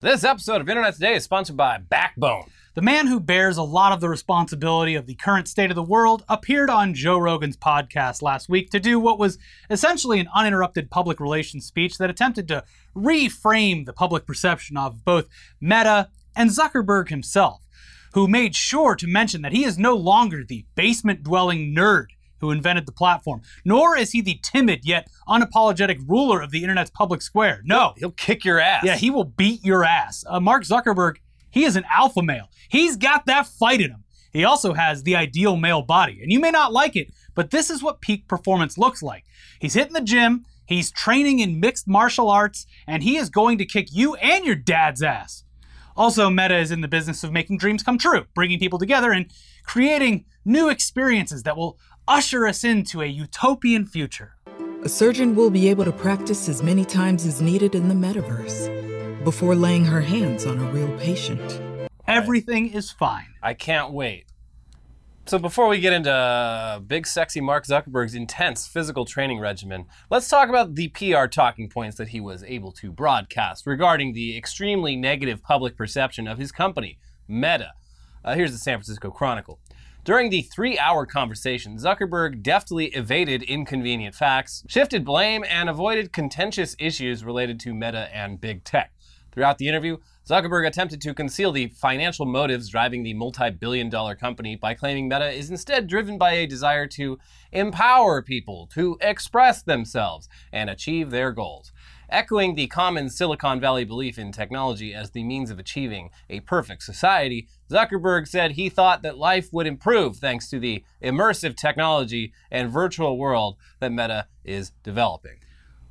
This episode of Internet Today is sponsored by Backbone. The man who bears a lot of the responsibility of the current state of the world appeared on Joe Rogan's podcast last week to do what was essentially an uninterrupted public relations speech that attempted to reframe the public perception of both Meta and Zuckerberg himself, who made sure to mention that he is no longer the basement dwelling nerd who invented the platform, nor is he the timid yet unapologetic ruler of the internet's public square. No. He'll kick your ass. Yeah, he will beat your ass. Uh, Mark Zuckerberg, he is an alpha male. He's got that fight in him. He also has the ideal male body. And you may not like it, but this is what peak performance looks like. He's hitting the gym, he's training in mixed martial arts, and he is going to kick you and your dad's ass. Also, Meta is in the business of making dreams come true, bringing people together and creating new experiences that will usher us into a utopian future. A surgeon will be able to practice as many times as needed in the metaverse before laying her hands on a real patient. Everything is fine. I can't wait. So before we get into big sexy Mark Zuckerberg's intense physical training regimen, let's talk about the PR talking points that he was able to broadcast regarding the extremely negative public perception of his company, Meta. Uh, here's the San Francisco Chronicle. During the three hour conversation, Zuckerberg deftly evaded inconvenient facts, shifted blame, and avoided contentious issues related to Meta and big tech. Throughout the interview, Zuckerberg attempted to conceal the financial motives driving the multi billion dollar company by claiming Meta is instead driven by a desire to empower people to express themselves and achieve their goals. Echoing the common Silicon Valley belief in technology as the means of achieving a perfect society, Zuckerberg said he thought that life would improve thanks to the immersive technology and virtual world that Meta is developing.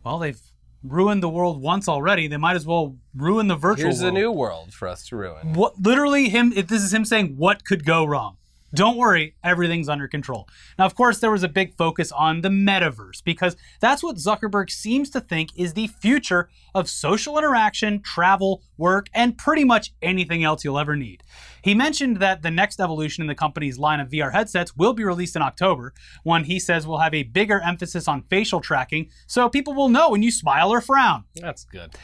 Well, they've ruined the world once already. They might as well ruin the virtual Here's a world. new world for us to ruin. What literally him if this is him saying what could go wrong. Don't worry, everything's under control. Now, of course, there was a big focus on the metaverse because that's what Zuckerberg seems to think is the future of social interaction, travel, work, and pretty much anything else you'll ever need. He mentioned that the next evolution in the company's line of VR headsets will be released in October, one he says will have a bigger emphasis on facial tracking so people will know when you smile or frown. That's good.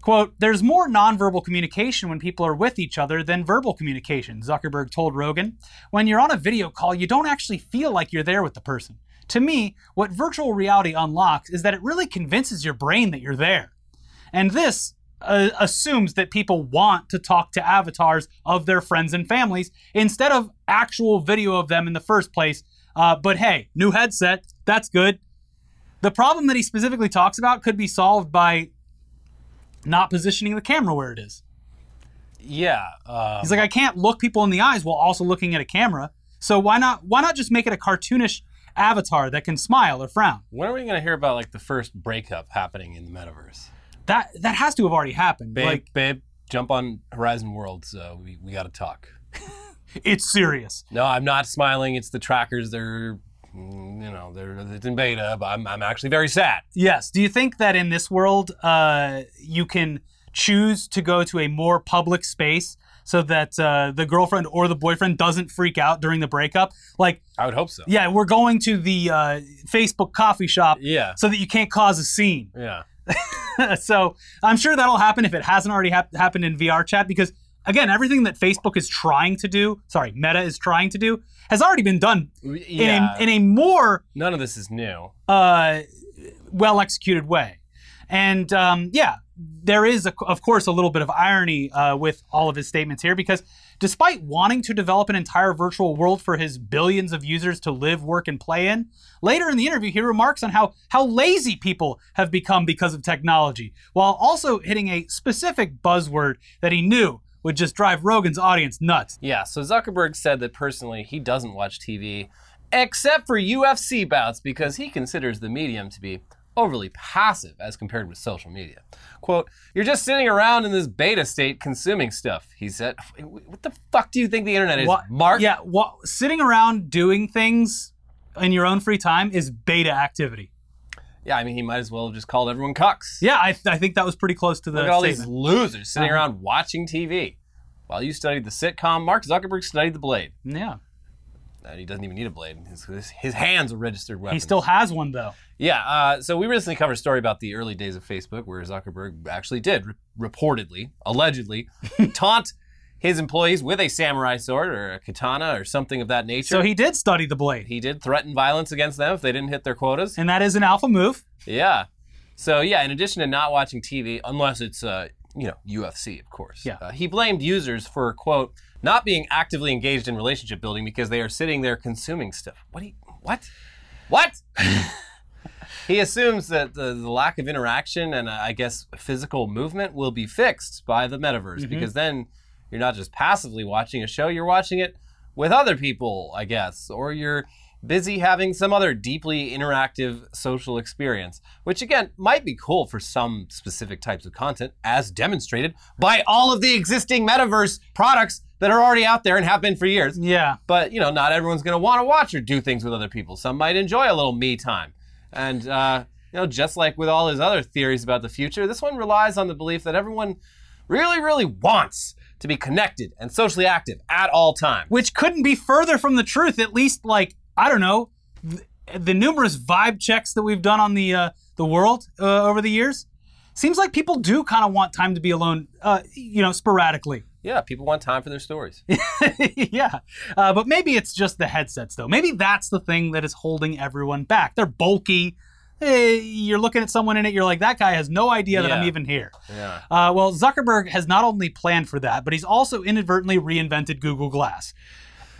Quote, there's more nonverbal communication when people are with each other than verbal communication, Zuckerberg told Rogan. When you're on a video call, you don't actually feel like you're there with the person. To me, what virtual reality unlocks is that it really convinces your brain that you're there. And this uh, assumes that people want to talk to avatars of their friends and families instead of actual video of them in the first place. Uh, but hey, new headset, that's good. The problem that he specifically talks about could be solved by not positioning the camera where it is. Yeah. Um, He's like, I can't look people in the eyes while also looking at a camera. So why not? Why not just make it a cartoonish avatar that can smile or frown? when are we going to hear about like the first breakup happening in the metaverse? That that has to have already happened. Babe, Like babe, jump on Horizon Worlds. Uh, we we got to talk. it's serious. No, I'm not smiling. It's the trackers. They're, you know, it's in beta, but I'm, I'm actually very sad. Yes. Do you think that in this world, uh, you can choose to go to a more public space so that uh, the girlfriend or the boyfriend doesn't freak out during the breakup? Like, I would hope so. yeah, we're going to the uh, Facebook coffee shop Yeah. so that you can't cause a scene. Yeah. so I'm sure that'll happen if it hasn't already hap- happened in VR chat because again, everything that Facebook is trying to do, sorry, Meta is trying to do, has already been done Yeah. in a in a more None of this is new. uh, well executed way. And um, yeah, there is, a, of course, a little bit of irony uh, with all of his statements here because despite wanting to develop an entire virtual world for his billions of users to live, work, and play in, later in the interview, he remarks on how, how lazy people have become because of technology, while also hitting a specific buzzword that he knew would just drive Rogan's audience nuts. Yeah. So Zuckerberg said that personally he doesn't watch TV except for UFC bouts because he considers the medium to be overly passive as compared with social media. Quote, You're just sitting around in this beta state consuming stuff, he said. What the fuck do you think the internet is? What- Mark? Yeah, what, sitting around doing things in your own free time is beta activity. Yeah, I mean, he might as well have just called everyone cucks. Yeah, I, I think that was pretty close to the Look at all statement. these losers sitting Uh-huh. around watching TV. While you studied the sitcom, Mark Zuckerberg studied the Blade. Yeah. he doesn't even need a blade. His, his, his hands are registered weapons. He still has one though. Yeah. Uh, so we recently covered a story about the early days of Facebook where Zuckerberg actually did re- reportedly, allegedly, taunt his employees with a samurai sword or a katana or something of that nature. So he did study the blade, he did threaten violence against them if they didn't hit their quotas. and that is an alpha move. Yeah. So yeah, in addition to not watching TV, unless it's uh, you know UFC, of course. Yeah. Uh, he blamed users for quote not being actively engaged in relationship building because they are sitting there consuming stuff. What? You, what? What? he assumes that the, the lack of interaction and uh, I guess physical movement will be fixed by the metaverse because then you're not just passively watching a show, you're watching it with other people, I guess, or you're busy having some other deeply interactive social experience, which again might be cool for some specific types of content, as demonstrated by all of the existing metaverse products that are already out there and have been for years. Yeah. But you know, not everyone's going to want to watch or do things with other people. Some might enjoy a little me time, and uh, you know, just like with all his other theories about the future, this one relies on the belief that everyone really, really wants to be connected and socially active at all times. which couldn't be further from the truth. At least, like I don't know, th- the numerous vibe checks that we've done on the uh, the world uh, over the years seems like people do kind of want time to be alone. Uh, you know, sporadically. Yeah, people want time for their stories. yeah, uh, but maybe it's just the headsets though. Maybe that's the thing that is holding everyone back. They're bulky. Eh, you're looking at someone in it. You're like, that guy has no idea that I'm even here. Yeah. Uh, well, Zuckerberg has not only planned for that, but he's also inadvertently reinvented Google Glass.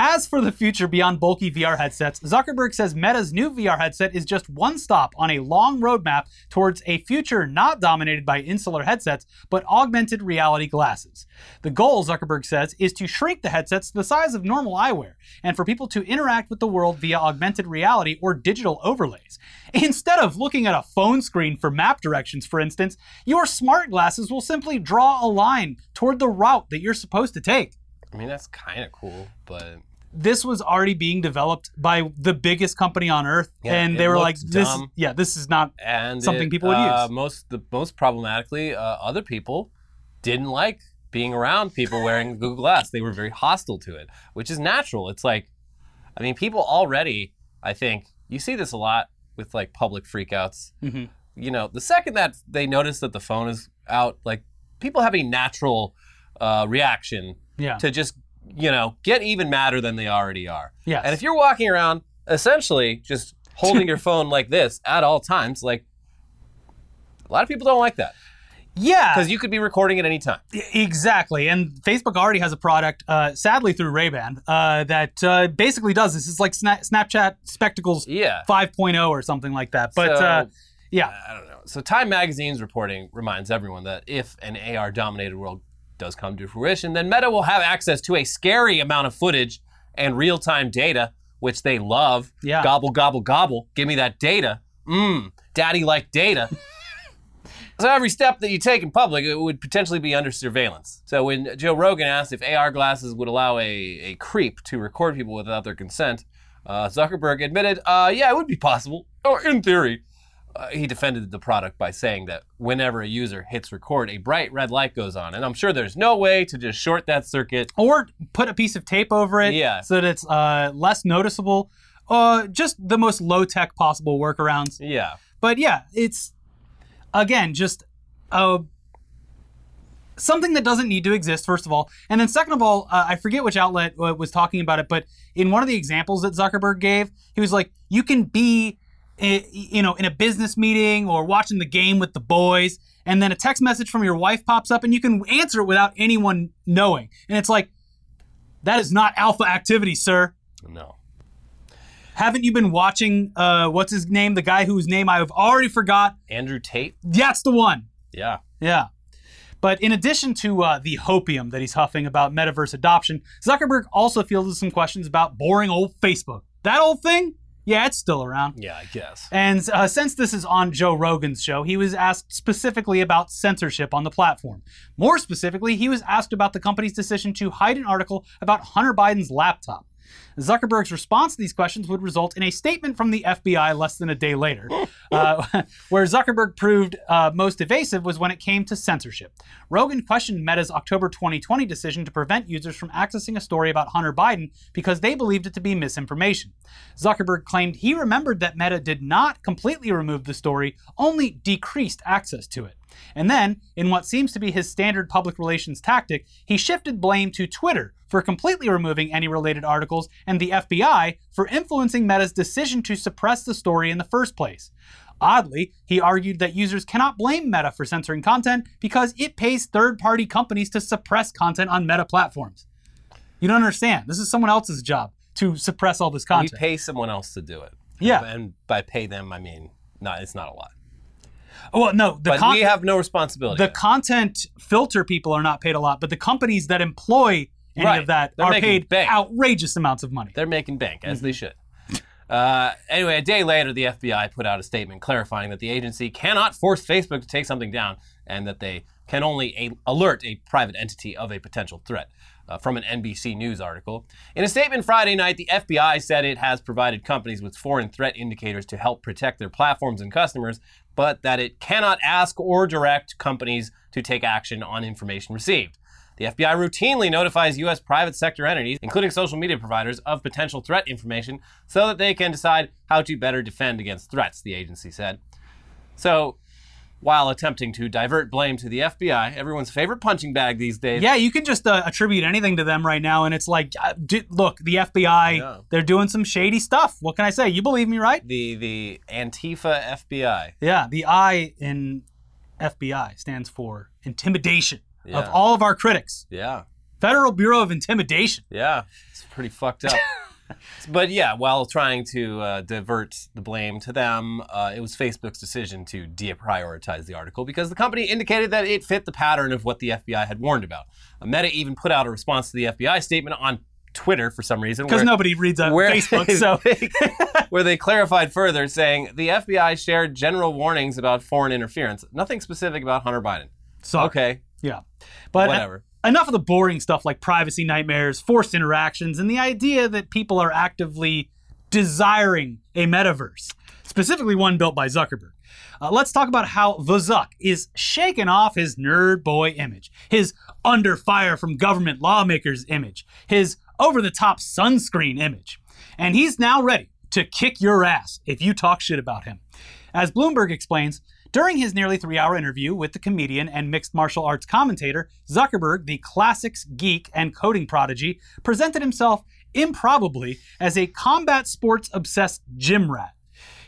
As for the future beyond bulky VR headsets, Zuckerberg says Meta's new VR headset is just one stop on a long roadmap towards a future not dominated by insular headsets, but augmented reality glasses. The goal, Zuckerberg says, is to shrink the headsets to the size of normal eyewear and for people to interact with the world via augmented reality or digital overlays. Instead of looking at a phone screen for map directions, for instance, your smart glasses will simply draw a line toward the route that you're supposed to take I mean, that's kind of cool, but this was already being developed by the biggest company on earth, Yeah, and they were like, "This, dumb. yeah, this is not." and Something it, people would uh, use. Most the most problematically, uh, other people didn't like being around people wearing Google Glass. They were very hostile to it, which is natural. It's like, I mean, people already. I think you see this a lot with like public freakouts. Mhm. You know, the second that they notice that the phone is out, like people have a natural uh, reaction Yeah, to just you know get even madder than they already are. yes. And if you're walking around essentially just holding your phone like this at all times, like a lot of people don't like that yeah, because you could be recording at any time. exactly. And Facebook already has a product, uh, sadly through Ray Ban, uh, that uh, basically does this. It's like Sna- Snapchat Spectacles Yeah. 5.0 or something like that. But So, uh, yeah, I don't know. So Time Magazine's reporting reminds everyone that if an AR-dominated world does come to fruition, then Meta will have access to a scary amount of footage and real-time data, which they love. Yeah. Gobble, gobble, gobble. Give me that data. Mmm. Daddy like data. So every step that you take in public, it would potentially be under surveillance. So when Joe Rogan asked if AR glasses would allow a, a creep to record people without their consent, uh, Zuckerberg admitted, uh, yeah, it would be possible, or in theory. Uh, he defended the product by saying that whenever a user hits record, a bright red light goes on. And I'm sure there's no way to just short that circuit. or put a piece of tape over it Yeah. so that it's uh, less noticeable. Uh, just the most low tech possible workarounds. Yeah. But yeah, it's again just uh, something that doesn't need to exist. First of all, and then second of all, uh, I forget which outlet uh, was talking about it, but in one of the examples that Zuckerberg gave, he was like, "You can be, you know, in a business meeting or watching the game with the boys." And then a text message from your wife pops up, and you can answer it without anyone knowing. And it's like, that is not alpha activity, sir. No. Haven't you been watching? Uh, what's his name? The guy whose name I've already forgot. Andrew Tate? Yeah that's the one. Yeah. Yeah. But in addition to uh, the hopium that he's huffing about metaverse adoption, Zuckerberg also fielded some questions about boring old Facebook. That old thing? Yeah, it's still around. Yeah, I guess. And uh, since this is on Joe Rogan's show, he was asked specifically about censorship on the platform. More specifically, he was asked about the company's decision to hide an article about Hunter Biden's laptop. Zuckerberg's response to these questions would result in a statement from the FBI less than a day later. uh, where Zuckerberg proved uh, most evasive was when it came to censorship. Rogan questioned Meta's October 2020 decision to prevent users from accessing a story about Hunter Biden because they believed it to be misinformation. Zuckerberg claimed he remembered that Meta did not completely remove the story, only decreased access to it. And then, in what seems to be his standard public relations tactic, he shifted blame to Twitter for completely removing any related articles and the FBI for influencing Meta's decision to suppress the story in the first place. Oddly, he argued that users cannot blame Meta for censoring content because it pays third party companies to suppress content on Meta platforms. You don't understand. This is someone else's job to suppress all this content. We pay someone else to do it. Yeah. And by pay them, I mean, not, it's not a lot. Well, no, the But con- we have no responsibility. the content filter people are not paid a lot, but the companies that employ any Right. of that They're are paid bank. outrageous amounts of money. They're making bank, as Mm-hmm. they should. Uh, anyway, a day later, the FBI put out a statement clarifying that the agency cannot force Facebook to take something down and that they can only a- alert a private entity of a potential threat. Uh, from an NBC News article. In a statement Friday night, the FBI said it has provided companies with foreign threat indicators to help protect their platforms and customers, but that it cannot ask or direct companies to take action on information received. The FBI routinely notifies U.S. private sector entities, including social media providers, of potential threat information so that they can decide how to better defend against threats, the agency said. So, while attempting to divert blame to the FBI, everyone's favorite punching bag these days, Yeah, you can just uh, attribute anything to them right now, and it's like, uh, d- look, the FBI, know. they're doing some shady stuff. What can I say? You believe me, right? the the Antifa FBI. Yeah, the I in FBI stands for intimidation Yeah. of all of our critics. Yeah, Federal Bureau of Intimidation. yeah, it's pretty fucked up. but yeah, while trying to uh, divert the blame to them, uh, it was Facebook's decision to deprioritize the article because the company indicated that it fit the pattern of what the FBI had warned about. Uh, Meta even put out a response to the FBI statement on Twitter for some reason. Because nobody reads on where- Facebook, so where they clarified further, saying the FBI shared general warnings about foreign interference, nothing specific about Hunter Biden. so Okay, yeah. But uh, whatever. Enough of the boring stuff like privacy nightmares, forced interactions, and the idea that people are actively desiring a metaverse, specifically one built by Zuckerberg. Uh, let's talk about how the Zuck is shaking off his nerd boy image, his under fire from government lawmakers image, his over the top sunscreen image. And he's now ready to kick your ass if you talk shit about him. As Bloomberg explains, during his nearly three hour interview with the comedian and mixed martial arts commentator, Zuckerberg, the classics geek and coding prodigy, presented himself improbably as a combat sports obsessed gym rat.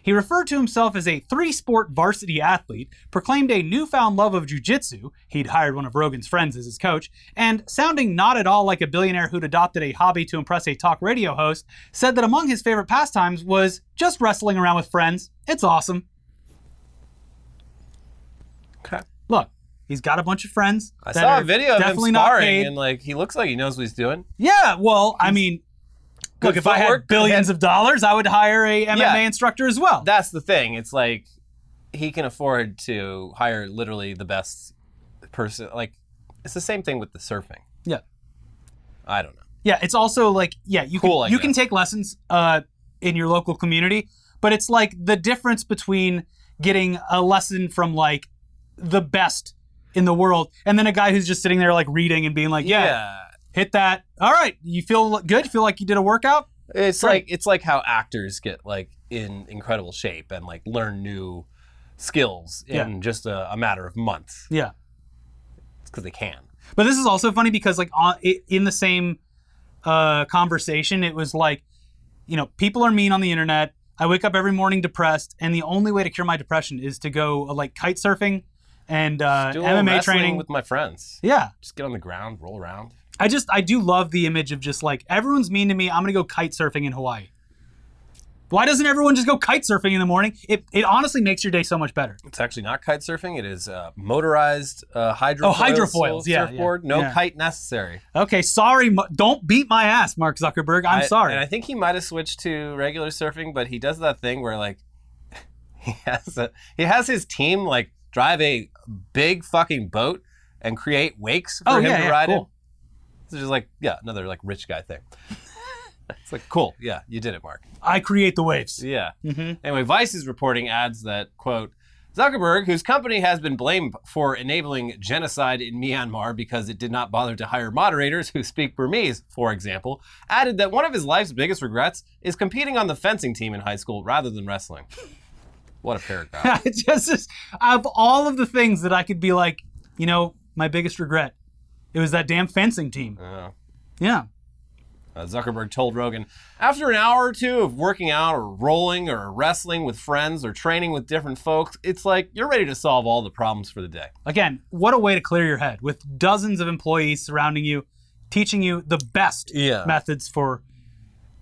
He referred to himself as a three sport varsity athlete, proclaimed a newfound love of jujitsu, he'd hired one of Rogan's friends as his coach, and sounding not at all like a billionaire who'd adopted a hobby to impress a talk radio host, said that among his favorite pastimes was just wrestling around with friends. It's awesome. Okay. Look, he's got a bunch of friends. I that saw a video of him definitely not sparring, paid. and like he looks like he knows what he's doing. Yeah, well, I mean, good look, if I footwork, had billions of dollars, I would hire a MMA Yeah. instructor as well. That's the thing. It's like he can afford to hire literally the best person. Like it's the same thing with the surfing. yeah. I don't know. Yeah, it's also like yeah, you Cool, can you can take lessons uh, in your local community, but it's like the difference between getting a lesson from like the best in the world and then a guy who's just sitting there like reading and being like, yeah, hit that. All right, you feel good? Feel like you did a workout? It's Right. like it's like how actors get like in incredible shape and like learn new skills in Yeah. just a, a matter of months. Yeah. It's because they can. But this is also funny because like on, in the same uh, conversation, it was like, you know, people are mean on the internet. I wake up every morning depressed, and the only way to cure my depression is to go uh, like kite surfing and uh, Do MMA training. with my friends. yeah, Just get on the ground, roll around. I just I do love the image of just like everyone's mean to me. I'm gonna go kite surfing in Hawaii. Why doesn't everyone just go kite surfing in the morning? It, it honestly makes your day so much better. It's actually not kite surfing. It is uh, motorized uh, hydrofoils. Oh, hydrofoils, yeah, surfboard. yeah, No yeah. kite necessary. Okay, sorry. Don't beat my ass, Mark Zuckerberg. I'm I- sorry. And I think he might have switched to regular surfing, but he does that thing where like he has a, he has his team like drive a big fucking boat and create wakes for Oh, him yeah, to yeah, ride cool. in. This is just like yeah, another like rich guy thing. It's like, cool. Yeah, you did it, Mark. I create the waves. Yeah. Mm-hmm. Anyway, Vice's reporting adds that, quote, Zuckerberg, whose company has been blamed for enabling genocide in Myanmar because it did not bother to hire moderators who speak Burmese, for example, added that one of his life's biggest regrets is competing on the fencing team in high school rather than wrestling. What a paragraph. Just this- of all of the things that I could be like, you know, my biggest regret, it was that damn fencing team. Uh, Yeah. Uh, Zuckerberg told Rogan, after an hour or two of working out or rolling or wrestling with friends or training with different folks, it's like you're ready to solve all the problems for the day. Again, what a way to clear your head with dozens of employees surrounding you, teaching you the best Yeah. methods for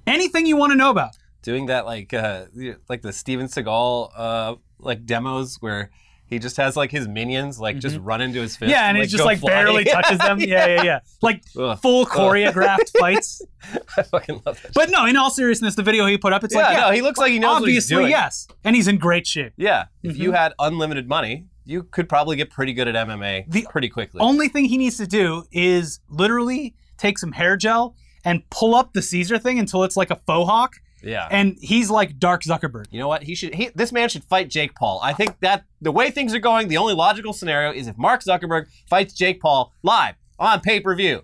anything you want to know about. Doing that like uh, like the Steven Seagal uh, like demos where he just has like his minions like just run into his fist. Mm-hmm. yeah, and he just like barely touches them. Yeah, yeah, yeah. Like Ugh. full choreographed fights. I fucking love that. But no, in all seriousness, the video he put up, it's yeah, like, yeah, no, he looks like he knows what he's obviously, yes. And he's in great shape. Yeah, if Mm-hmm. you had unlimited money, you could probably get pretty good at MMA The pretty quickly. Only thing he needs to do is literally take some hair gel and pull up the Caesar thing until it's like a faux hawk. Yeah. And he's like Dark Zuckerberg. You know what? He should. He, this man should fight Jake Paul. I think that the way things are going, the only logical scenario is if Mark Zuckerberg fights Jake Paul live on pay per view,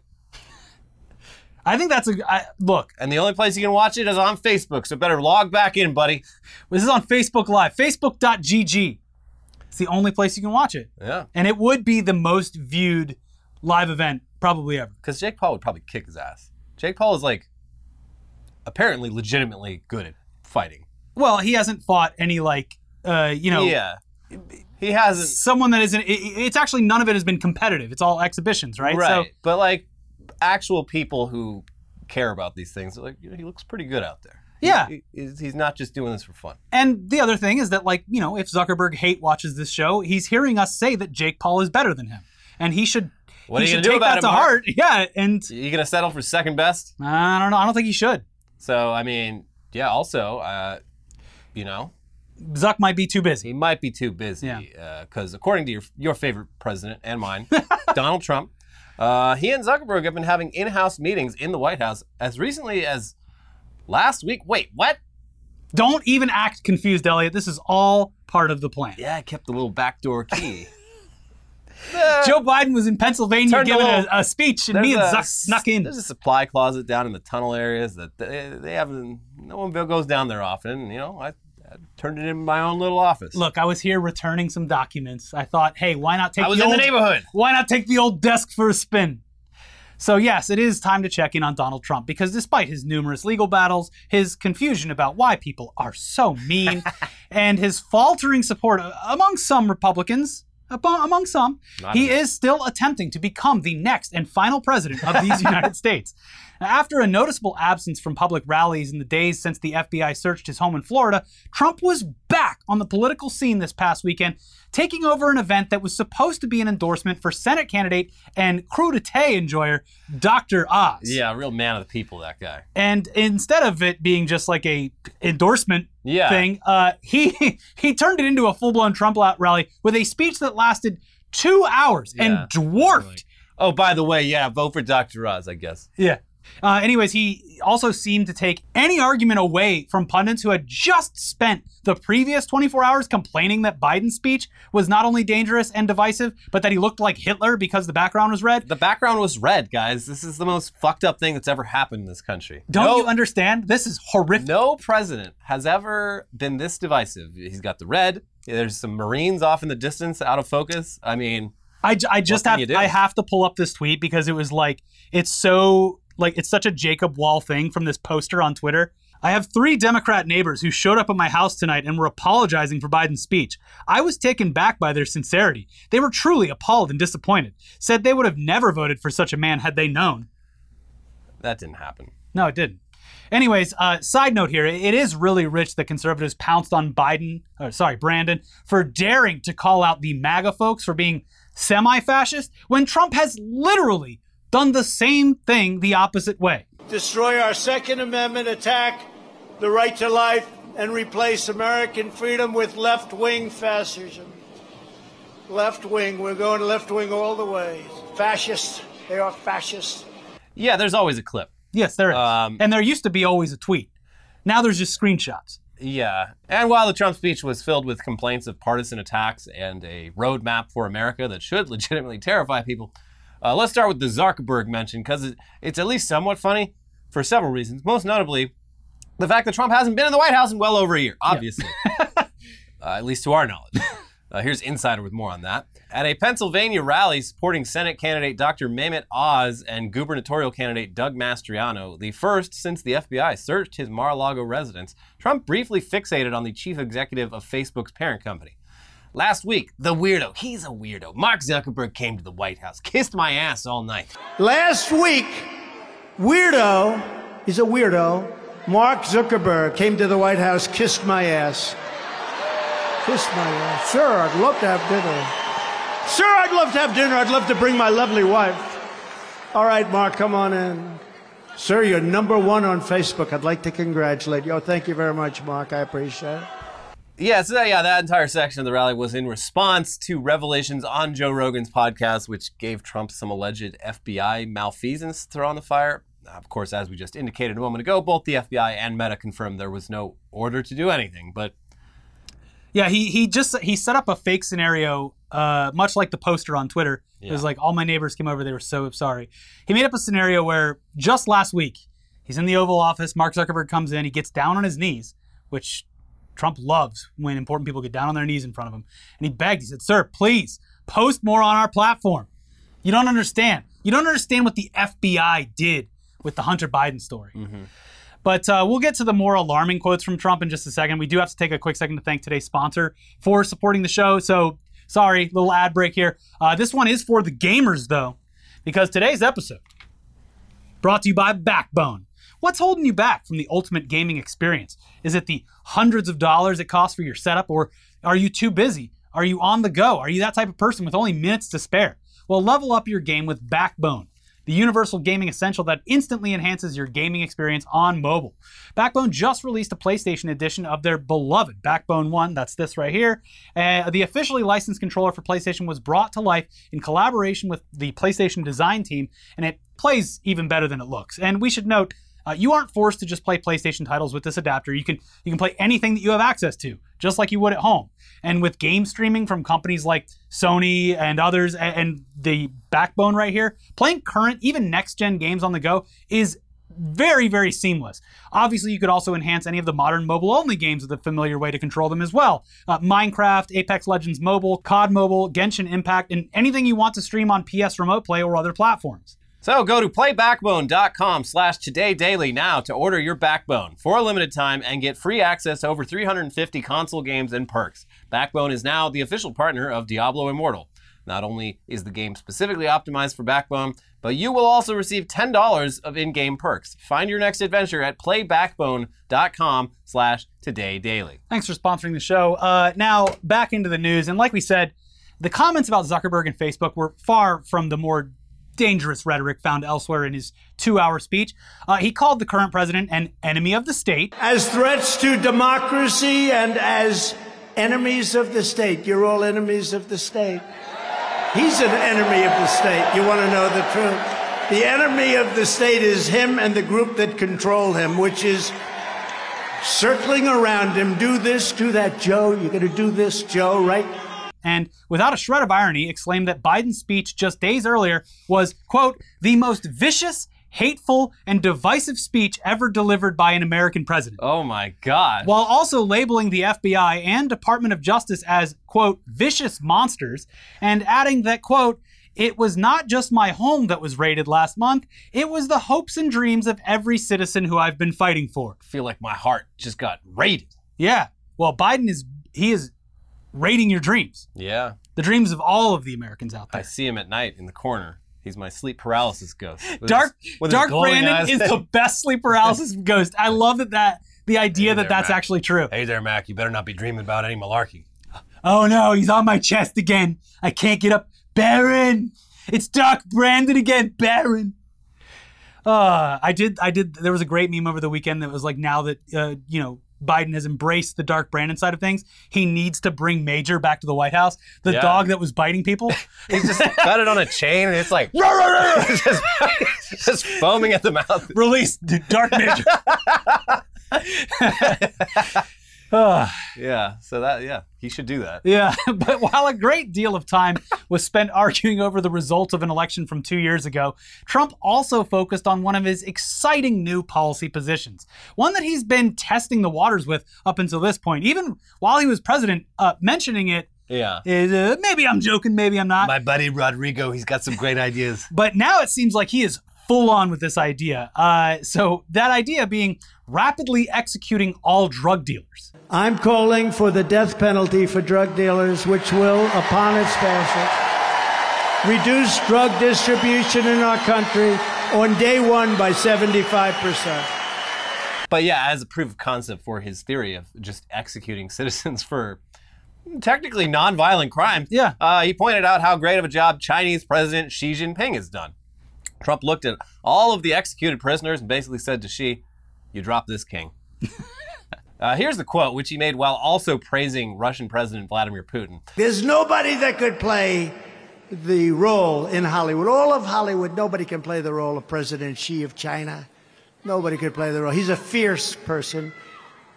I think that's a I, look. and the only place you can watch it is on Facebook. So better log back in, buddy. This is on Facebook Live, Facebook.gg. It's the only place you can watch it, Yeah, and it would be the most viewed live event probably ever. because Jake Paul would probably kick his ass. Jake Paul is like apparently legitimately good at fighting. Well, he hasn't fought any like, uh, you know, Yeah, he hasn't. someone that isn't. It, it's actually none of it has been competitive. It's all exhibitions, right? Right, but like actual people who care about these things, like you know, he looks pretty good out there. Yeah. he- he's, not just doing this for fun. And the other thing is that, like, you know, if Zuckerberg hate watches this show, he's hearing us say that Jake Paul is better than him, and he should. What he are you should gonna do take about that it, to Mark? heart. Yeah, and You gonna settle for second best? I don't know. I don't think he should. So I mean, yeah. Also, uh, you know, Zuck might be too busy. he might be too busy Yeah. because according to your your favorite president and mine, Donald Trump, uh, he and Zuckerberg have been having in-house meetings in the White House as recently as last week. Wait, what? Don't even act confused, Elliot. This is all part of the plan. Yeah, I kept the little backdoor key. Joe Biden was in Pennsylvania Turned giving a, little- a speech, and me and Zuck snuck in. There's a supply closet down in the tunnel areas that they, they haven't. No one goes down there often. You know, I, I turned it in my own little office. Look, I was here returning some documents. I thought, hey, why not take I was the in old, the neighborhood. Why not take the old desk for a spin? So, yes, it is time to check in on Donald Trump because despite his numerous legal battles, his confusion about why people are so mean, and his faltering support among some Republicans, among some, Not he enough. is still attempting to become the next and final president of these United States. Now, After a noticeable absence from public rallies in the days since the FBI searched his home in Florida, Trump was back on the political scene this past weekend, taking over an event that was supposed to be an endorsement for Senate candidate and crudité enjoyer Dr. Oz. Yeah, a real man of the people, that guy. And instead of it being just like a endorsement Yeah. thing, uh, he he turned it into a full blown Trump rally with a speech that lasted two hours Yeah, and dwarfed Oh, by the way, yeah, vote for Dr. Oz, I guess. Yeah. Uh, anyways, he also seemed to take any argument away from pundits who had just spent the previous 24 hours complaining that Biden's speech was not only dangerous and divisive, but that he looked like Hitler because the background was red. The background was red, guys. This is the most fucked up thing that's ever happened in this country. Don't no, you understand? This is horrific. no president has ever been this divisive. He's got the red. There's some Marines off in the distance, out of focus. I mean, I, j- I just have? I have to pull up this tweet because it was like it's so like it's such a Jacob Wohl thing from this poster on Twitter. I have three Democrat neighbors who showed up at my house tonight and were apologizing for Biden's speech. I was taken back by their sincerity. They were truly appalled and disappointed. Said they would have never voted for such a man had they known. that didn't happen. No, it didn't. Anyways, uh, side note here: it is really rich that conservatives pounced on Biden, or sorry, Brandon, for daring to call out the MAGA folks for being semi-fascist when Trump has literally done the same thing the opposite way. destroy our Second Amendment, attack the right to life, and replace American freedom with left wing fascism. Left wing, we're going left wing all the way. Fascists, they are fascists. Yeah, there's always a clip. Yes, there is. Um, and there used to be always a tweet. Now there's just screenshots. Yeah. And while the Trump speech was filled with complaints of partisan attacks and a roadmap for America that should legitimately terrify people, uh, let's start with the Zuckerberg mention because it, it's at least somewhat funny for several reasons. Most notably, the fact that Trump hasn't been in the White House in well over a year, obviously. uh, at least to our knowledge. Uh, here's Insider with more on that. At a Pennsylvania rally supporting Senate candidate Dr. Mehmet Oz and gubernatorial candidate Doug Mastriano, the first since the FBI searched his Mar a Lago residence, Trump briefly fixated on the chief executive of Facebook's parent company. Last week, the weirdo, he's a weirdo, Mark Zuckerberg came to the White House, kissed my ass all night. Last week, weirdo, he's a weirdo, Mark Zuckerberg came to the White House, kissed my ass. Kissed my ass. Sure, I'd love to have dinner. Sure, I'd love to have dinner. I'd love to bring my lovely wife. All right, Mark, come on in. Sir, you're number one on Facebook. I'd like to congratulate you. Oh, thank you very much, Mark. I appreciate it. Yeah, so yeah, that entire section of the rally was in response to revelations on Joe Rogan's podcast, which gave Trump some alleged FBI malfeasance to throw on the fire. Of course, as we just indicated a moment ago, both the FBI and Meta confirmed there was no order to do anything. But Yeah, he he just he set up a fake scenario, uh, much like the poster on Twitter. It was like all my neighbors came over, they were so sorry. He made up a scenario where just last week he's in the Oval Office. Mark Zuckerberg comes in, he gets down on his knees, which Trump loves when important people get down on their knees in front of him, and he begged. He said, "Sir, please post more on our platform. You don't understand. You don't understand what the FBI did with the Hunter Biden story." But uh, we'll get to the more alarming quotes from Trump in just a second. We do have to take a quick second to thank today's sponsor for supporting the show. So, sorry, little ad break here. Uh, this one is for the gamers, though, because today's episode brought to you by Backbone. What's holding you back from the ultimate gaming experience? Is it the hundreds of dollars it costs for your setup, or are you too busy? Are you on the go? Are you that type of person with only minutes to spare? Well, level up your game with Backbone the universal gaming essential that instantly enhances your gaming experience on mobile. Backbone just released a PlayStation edition of their beloved Backbone 1, that's this right here. Uh, the officially licensed controller for PlayStation was brought to life in collaboration with the PlayStation design team, and it plays even better than it looks. And we should note, uh, you aren't forced to just play PlayStation titles with this adapter. You can you can play anything that you have access to, just like you would at home. And with game streaming from companies like Sony and others, a- and the backbone right here, playing current, even next gen games on the go is very, very seamless. Obviously, you could also enhance any of the modern mobile only games with a familiar way to control them as well. Uh, Minecraft, Apex Legends Mobile, COD Mobile, Genshin Impact, and anything you want to stream on PS Remote Play or other platforms. So go to playbackbone.com slash todaydaily now to order your backbone for a limited time and get free access to over 350 console games and perks. Backbone is now the official partner of Diablo Immortal. Not only is the game specifically optimized for Backbone, but you will also receive $10 of in-game perks. Find your next adventure at playbackbone.com slash todaydaily. Thanks for sponsoring the show. Uh, now, back into the news. And like we said, the comments about Zuckerberg and Facebook were far from the more dangerous rhetoric found elsewhere in his two hour speech. Uh, he called the current president an enemy of the state. As threats to democracy and as enemies of the state. You're all enemies of the state. He's an enemy of the state. You want to know the truth? The enemy of the state is him and the group that control him, which is circling around him. Do this, do that, Joe. You're going to do this, Joe, right? And without a shred of irony, exclaimed that Biden's speech just days earlier was, quote, the most vicious, hateful, and divisive speech ever delivered by an American president. Oh my God. while also labeling the FBI and Department of Justice as, quote, vicious monsters, and adding that, quote, it was not just my home that was raided last month, it was the hopes and dreams of every citizen who I've been fighting for. I feel like my heart just got raided. Yeah. Well, Biden is, he is raiding your dreams, Yeah. the dreams of all of the Americans out there. I see him at night in the corner. He's my sleep paralysis ghost. With Dark, his- Dark Brandon is the best sleep paralysis ghost. I love that, that the idea Hey that there, that's Mac. actually true. Hey there, Mac. You better not be dreaming about any malarkey. Oh no, he's on my chest again. I can't get up. Barron! It's Doc Brandon again, Barron. Uh, I did, I did, there was a great meme over the weekend that was like, now that, uh, you know, Biden has embraced the Dark Brandon side of things, he needs to bring Major back to the White House, the Yeah. dog that was biting people. He's just got it on a chain and it's like just, just foaming at the mouth. Release the Dark Major. Ah. Yeah. So that yeah, he should do that. Yeah, but while a great deal of time was spent arguing over the result of an election from two years ago, Trump also focused on one of his exciting new policy positions. One that he's been testing the waters with up until this point. Even while he was president, uh, mentioning it Yeah. is uh, maybe I'm joking, maybe I'm not. My buddy Rodrigo, he's got some great ideas. But now it seems like he is full on with this idea. Uh, so that idea being rapidly executing all drug dealers. I'm calling for the death penalty for drug dealers, which will, upon its passage, reduce drug distribution in our country on day one by 75%. But yeah, as a proof of concept for his theory of just executing citizens for technically nonviolent crimes, Yeah. uh, he pointed out how great of a job Chinese President Xi Jinping has done. Trump looked at all of the executed prisoners and basically said to Xi, "You drop this king." uh, here's the quote, which he made while also praising Russian President Vladimir Putin. There's nobody that could play the role in Hollywood. All of Hollywood, nobody can play the role of President Xi of China. Nobody could play the role. He's a fierce person.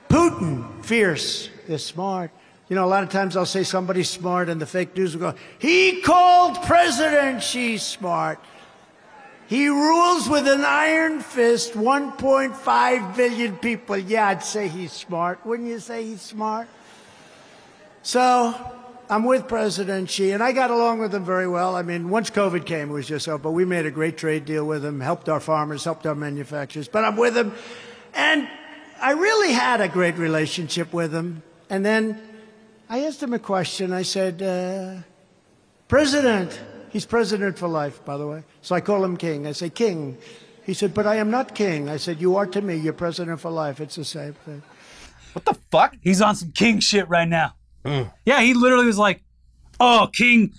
Putin, fierce, is smart. You know, a lot of times I'll say somebody's smart, and the fake news will go, He called President Xi smart. He rules with an iron fist 1.5 billion people. Yeah, I'd say he's smart. Wouldn't you say he's smart? So I'm with President Xi, and I got along with him very well. I mean, once COVID came, it was just so, but we made a great trade deal with him, helped our farmers, helped our manufacturers. But I'm with him, and I really had a great relationship with him. And then I asked him a question. I said, uh, President, he's president for life, by the way. So I call him King. I say, King. He said, But I am not king. I said, You are to me. You're president for life. It's the same thing. What the fuck? He's on some king shit right now. Yeah, he literally was like, "Oh, King,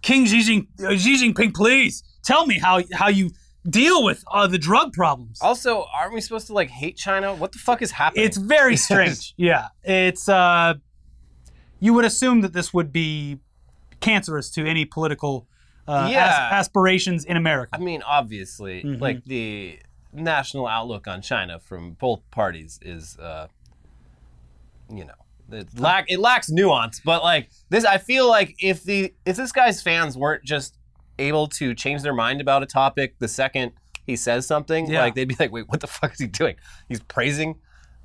King Xi, Jing, uh, Xi Jinping, please tell me how how you deal with uh, the drug problems." Also, aren't we supposed to like hate China? What the fuck is happening? It's very strange. yeah, it's uh, you would assume that this would be cancerous to any political uh, as- Yeah. aspirations in America. I mean, obviously, Mm-hmm. like the national outlook on China from both parties is, uh, you know, it, lack it lacks nuance. But like this, I feel like if the if this guy's fans weren't just able to change their mind about a topic the second he says something, Yeah. like they'd be like, "Wait, what the fuck is he doing? He's praising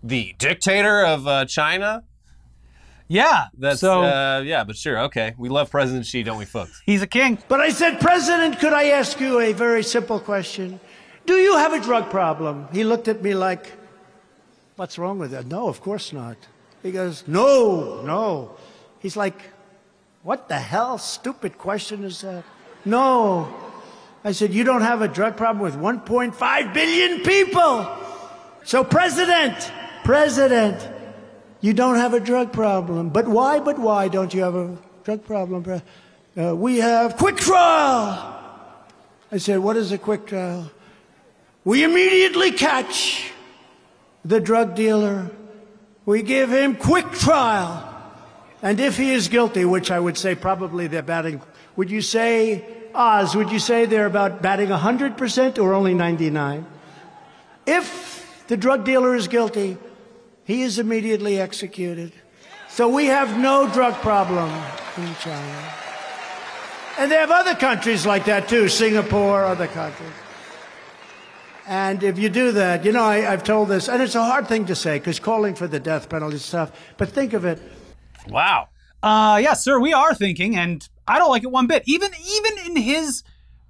the dictator of uh, China." Yeah, That's so uh, yeah, but sure, okay. We love President Xi, don't we, folks? he's a king. But I said, President, could I ask you a very simple question? Do you have a drug problem? He looked at me like, What's wrong with that? No, of course not. He goes, No, no. He's like, What the hell stupid question is that? No. I said, You don't have a drug problem with 1.5 billion people. So, President, President, you don't have a drug problem. But why, but why don't you have a drug problem? Uh, we have quick trial. I said, What is a quick trial? We immediately catch the drug dealer. We give him quick trial. And if he is guilty, which I would say probably they're batting, would you say, Oz, would you say they're about batting 100% or only 99? If the drug dealer is guilty, he is immediately executed. So we have no drug problem in China. And they have other countries like that too, Singapore, other countries. And if you do that, you know, I, I've told this, and it's a hard thing to say because calling for the death penalty is tough. But think of it Wow. Uh, yeah, sir, we are thinking, and I don't like it one bit. Even even in his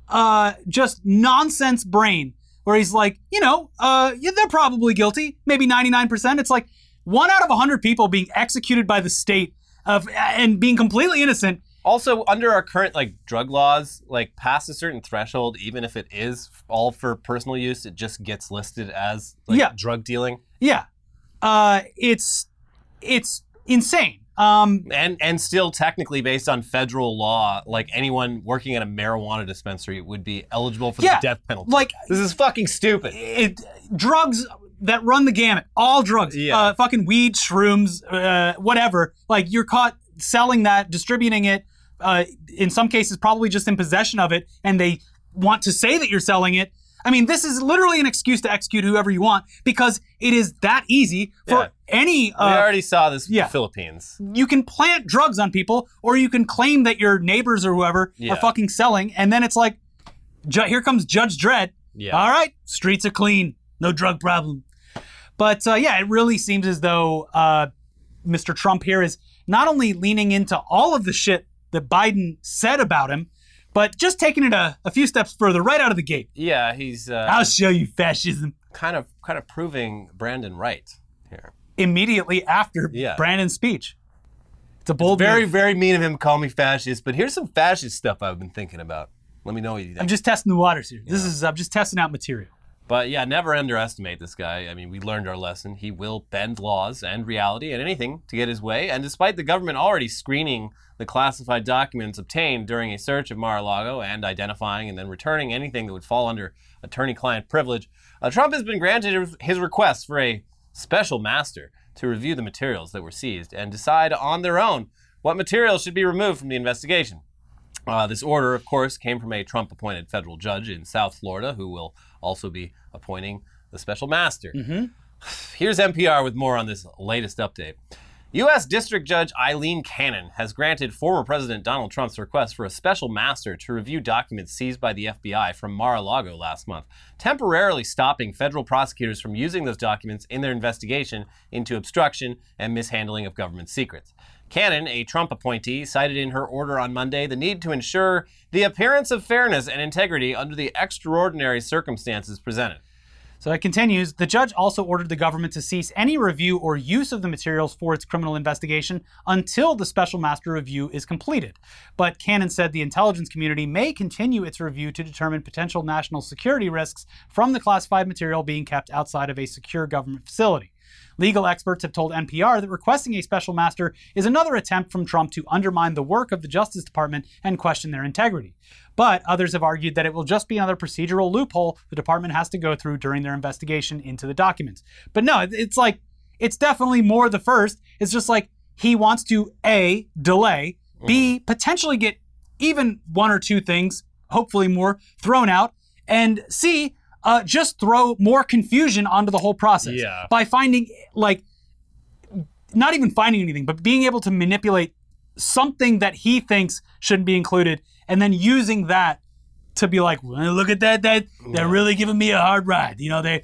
uh just nonsense brain, where he's like, you know, uh, yeah, they're probably guilty, maybe ninety nine percent. It's like one out of a hundred people being executed by the state of and being completely innocent. Also, under our current like drug laws, like past a certain threshold, even if it is all for personal use, it just gets listed as like, Yeah. drug dealing, Yeah, uh, it's it's insane. Um, and and still technically based on federal law, like anyone working at a marijuana dispensary would be eligible for Yeah, the death penalty. like this is fucking stupid. it drugs that run the gamut, all drugs, Yeah. uh, fucking weed, shrooms, uh, whatever. Like you're caught selling that, distributing it. Uh, in some cases, probably just in possession of it, and they want to say that you're selling it. I mean, this is literally an excuse to execute whoever you want because it is that easy for Yeah. Any. we Uh, already saw this yeah. Philippines. you can plant drugs on people, or you can claim that your neighbors or whoever Yeah. are fucking selling, and then it's like, ju- here comes Judge Dredd. Yeah. All right, streets are clean, no drug problem. But uh, yeah, it really seems as though uh, Mr. Trump here is not only leaning into all of the shit that Biden said about him, but just taking it a, a few steps further, right out of the gate. Yeah, he's uh, I'll show you fascism. kind of kind of proving Brandon right here. Immediately after Yeah. Brandon's speech. It's a bold Very move. very mean of him to call me fascist, but here's some fascist stuff I've been thinking about. Let me know what you think. I'm just testing the waters here. This is I'm just testing out material. But yeah, never underestimate this guy. I mean, we learned our lesson. He will bend laws and reality and anything to get his way. And despite the government already screening the classified documents obtained during a search of Mar-a-Lago and identifying and then returning anything that would fall under attorney-client privilege, uh, Trump has been granted his request for a special master to review the materials that were seized and decide on their own what materials should be removed from the investigation. Uh, this order, of course, came from a Trump appointed federal judge in South Florida who will also be appointing the special master. Here's NPR with more on this latest update. U.S. District Judge Aileen Cannon has granted former President Donald Trump's request for a special master to review documents seized by the FBI from Mar a Lago last month, temporarily stopping federal prosecutors from using those documents in their investigation into obstruction and mishandling of government secrets. Cannon, a Trump appointee, cited in her order on Monday the need to ensure the appearance of fairness and integrity under the extraordinary circumstances presented. So it continues. The judge also ordered the government to cease any review or use of the materials for its criminal investigation until the special master review is completed. But Cannon said the intelligence community may continue its review to determine potential national security risks from the classified material being kept outside of a secure government facility. Legal experts have told NPR that requesting a special master is another attempt from Trump to undermine the work of the Justice Department and question their integrity. But others have argued that it will just be another procedural loophole the department has to go through during their investigation into the documents. But no, it's like, it's definitely more the first. It's just like he wants to A, delay, B, mm-hmm. potentially get even one or two things, hopefully more, thrown out, and C, uh, just throw more confusion onto the whole process Yeah. by finding like not even finding anything, but being able to manipulate something that he thinks shouldn't be included, and then using that to be like, well, look at that, that they're really giving me a hard ride. You know, they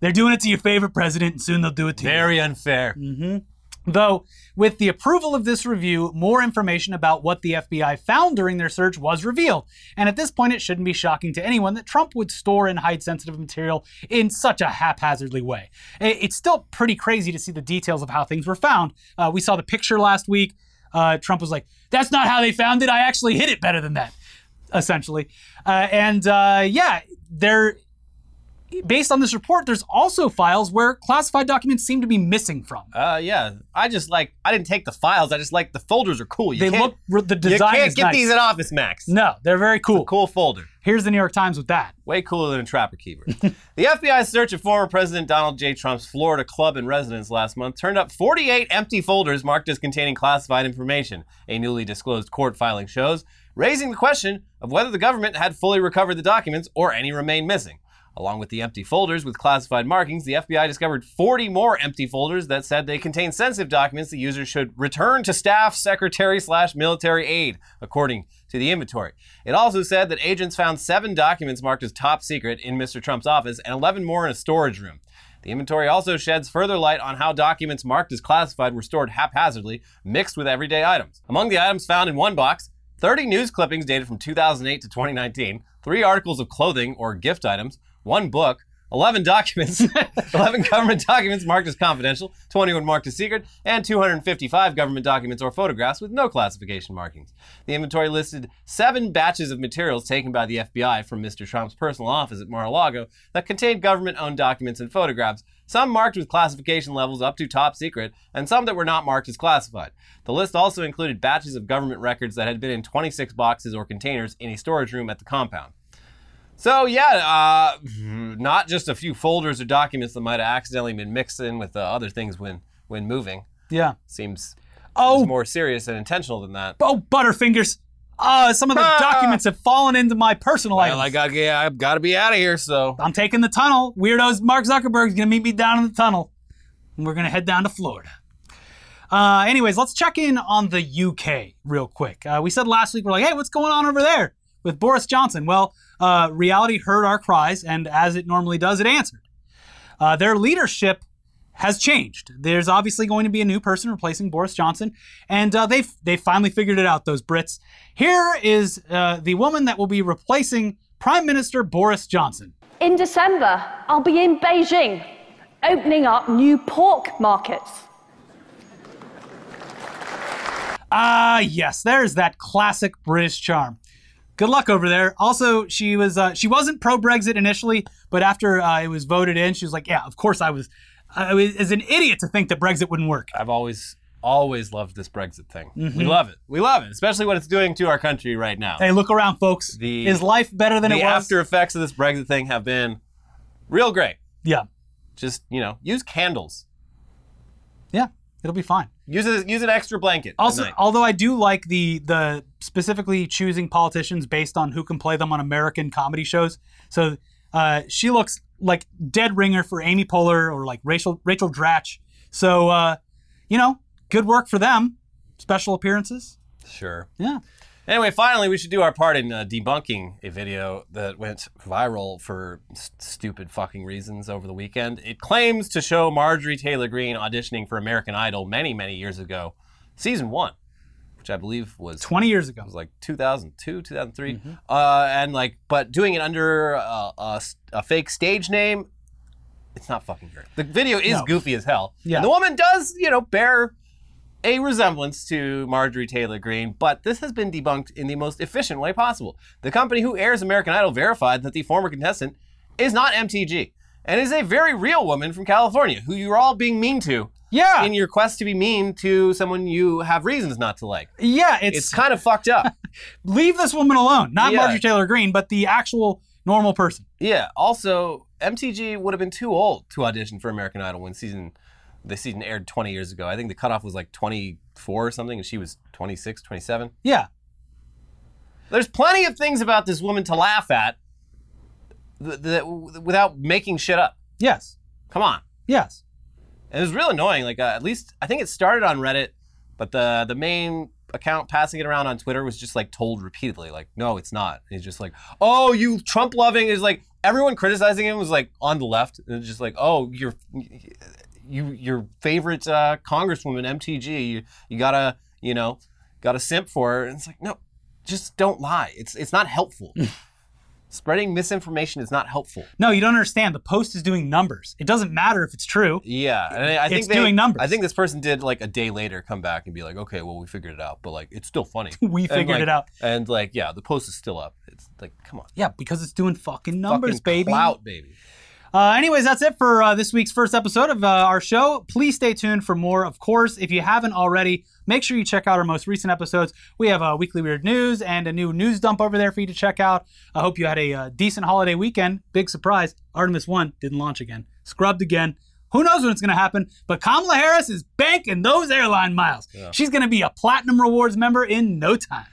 they're doing it to your favorite president, and soon they'll do it to you. Very unfair. Though, with the approval of this review, more information about what the FBI found during their search was revealed. And at this point, it shouldn't be shocking to anyone that Trump would store and hide sensitive material in such a haphazardly way. It's still pretty crazy to see the details of how things were found. Uh, we saw the picture last week. Uh, Trump was like, that's not how they found it. I actually hid it better than that, essentially. Uh, and uh, yeah, there based on this report, there's also files where classified documents seem to be missing from. Uh, yeah. I just like, I didn't take the files. I just like the folders are cool. You They can't, look the you design can't is get nice. these at Office Max. no, they're very cool. Cool folder. Here's the New York Times with that. Way cooler than a Trapper Keeper. the FBI's search of former President Donald J. Trump's Florida club and residence last month turned up 48 empty folders marked as containing classified information, a newly disclosed court filing shows, raising the question of whether the government had fully recovered the documents or any remain missing. Along with the empty folders with classified markings, the FBI discovered 40 more empty folders that said they contained sensitive documents the user should return to staff, secretary, slash military aid, according to the inventory. It also said that agents found seven documents marked as top secret in Mr. Trump's office and 11 more in a storage room. The inventory also sheds further light on how documents marked as classified were stored haphazardly, mixed with everyday items. Among the items found in one box, 30 news clippings dated from 2008 to 2019, three articles of clothing or gift items, one book, 11 documents, 11 government documents marked as confidential, 21 marked as secret, and 255 government documents or photographs with no classification markings. The inventory listed seven batches of materials taken by the FBI from Mr. Trump's personal office at Mar-a-Lago that contained government-owned documents and photographs, some marked with classification levels up to top secret, and some that were not marked as classified. The list also included batches of government records that had been in 26 boxes or containers in a storage room at the compound. So yeah, uh, not just a few folders or documents that might have accidentally been mixed in with uh, other things when when moving. Yeah. Seems Oh, more serious and intentional than that. oh, Butterfingers. Uh, some of the Ah! documents have fallen into my personal Well, items. I got yeah, I've got to be out of here. So I'm taking the tunnel. Weirdos Mark Zuckerberg's gonna meet me down in the tunnel. And we're gonna head down to Florida. Uh, anyways, let's check in on the UK real quick. Uh, we said last week, we're like, hey, what's going on over there with Boris Johnson? Well, uh, reality heard our cries, and as it normally does, it answered. Uh, their leadership has changed. There's obviously going to be a new person replacing Boris Johnson, and uh, they've they finally figured it out. Those Brits. Here is uh, the woman that will be replacing Prime Minister Boris Johnson. In December, I'll be in Beijing, opening up new pork markets. Ah, yes, there's that classic British charm. Good luck over there. Also, she was uh, she wasn't pro Brexit initially, but after uh, it was voted in, she was like, "Yeah, of course I was." I was as an idiot to think that Brexit wouldn't work. I've always always loved this Brexit thing. Mm-hmm. We love it. We love it, especially what it's doing to our country right now. Hey, look around, folks. The- Is life better than it was? The after effects of this Brexit thing have been real great. yeah, Just you know, use candles. yeah, it'll be fine. Use a, use an extra blanket. Also, although I do like the the specifically choosing politicians based on who can play them on American comedy shows. So uh, she looks like dead ringer for Amy Poehler or like Rachel Rachel Dratch. So uh, you know, good work for them. Special appearances. sure. Yeah. Anyway, finally, we should do our part in uh, debunking a video that went viral for s- stupid fucking reasons over the weekend. It claims to show Marjorie Taylor Greene auditioning for American Idol many, many years ago, season one, which I believe was Twenty years ago. It was like 2002, 2003, Mm-hmm. uh, and like, but doing it under uh, a, s- a fake stage name, it's not fucking great. The video is No. goofy as hell. Yeah. And the woman does, you know, bear a resemblance to Marjorie Taylor Greene, but this has been debunked in the most efficient way possible. The company who airs American Idol verified that the former contestant is not MTG and is a very real woman from California who you're all being mean to Yeah. in your quest to be mean to someone you have reasons not to like. yeah. It's, It's kind of fucked up. leave this woman alone. Not Yeah. Marjorie Taylor Greene, but the actual normal person. Yeah. Also, MTG would have been too old to audition for American Idol when season the season aired 20 years ago. I think the cutoff was like 24 or something, and she was 26, 27. Yeah. There's plenty of things about this woman to laugh at th- th- without making shit up. Yes. Come on. Yes. And it was real annoying. Like uh, at least I think it started on Reddit, but the the main account passing it around on Twitter was just like told repeatedly, like, no, it's not. He's just like, oh, you Trump loving is like everyone criticizing him was like on the left, and just like, oh, your you your favorite uh, congresswoman MTG, you you gotta you know gotta simp for her. And it's like, no, just don't lie. It's it's not helpful. Spreading misinformation is not helpful. No, you don't understand. The post is doing numbers. It doesn't matter if it's true. Yeah, and I I think It's they, doing numbers. I think this person did like a day later come back and be like, okay, well we figured it out, but like it's still funny. We And, figured like- it out. And like, yeah, the post is still up. It's like, come on, Yeah, because it's doing fucking numbers, Fucking baby. clout, baby. Uh, anyways, that's it for uh, this week's first episode of uh, our show. Please stay tuned for more. Of course, if you haven't already, make sure you check out our most recent episodes. We have a weekly weird news and a new news dump over there for you to check out. I hope you had a uh, decent holiday weekend. Big surprise: Artemis One didn't launch again, scrubbed again. Who knows when it's going to happen? But Kamala Harris is banking those airline miles. She's going to be a platinum rewards member in no time.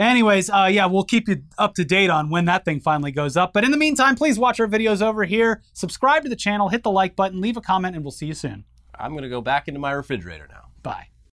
Anyways, uh, yeah, we'll keep you up to date on when that thing finally goes up. But in the meantime, please watch our videos over here, subscribe to the channel, hit the like button, leave a comment, and we'll see you soon. I'm gonna go back into my refrigerator now. Bye.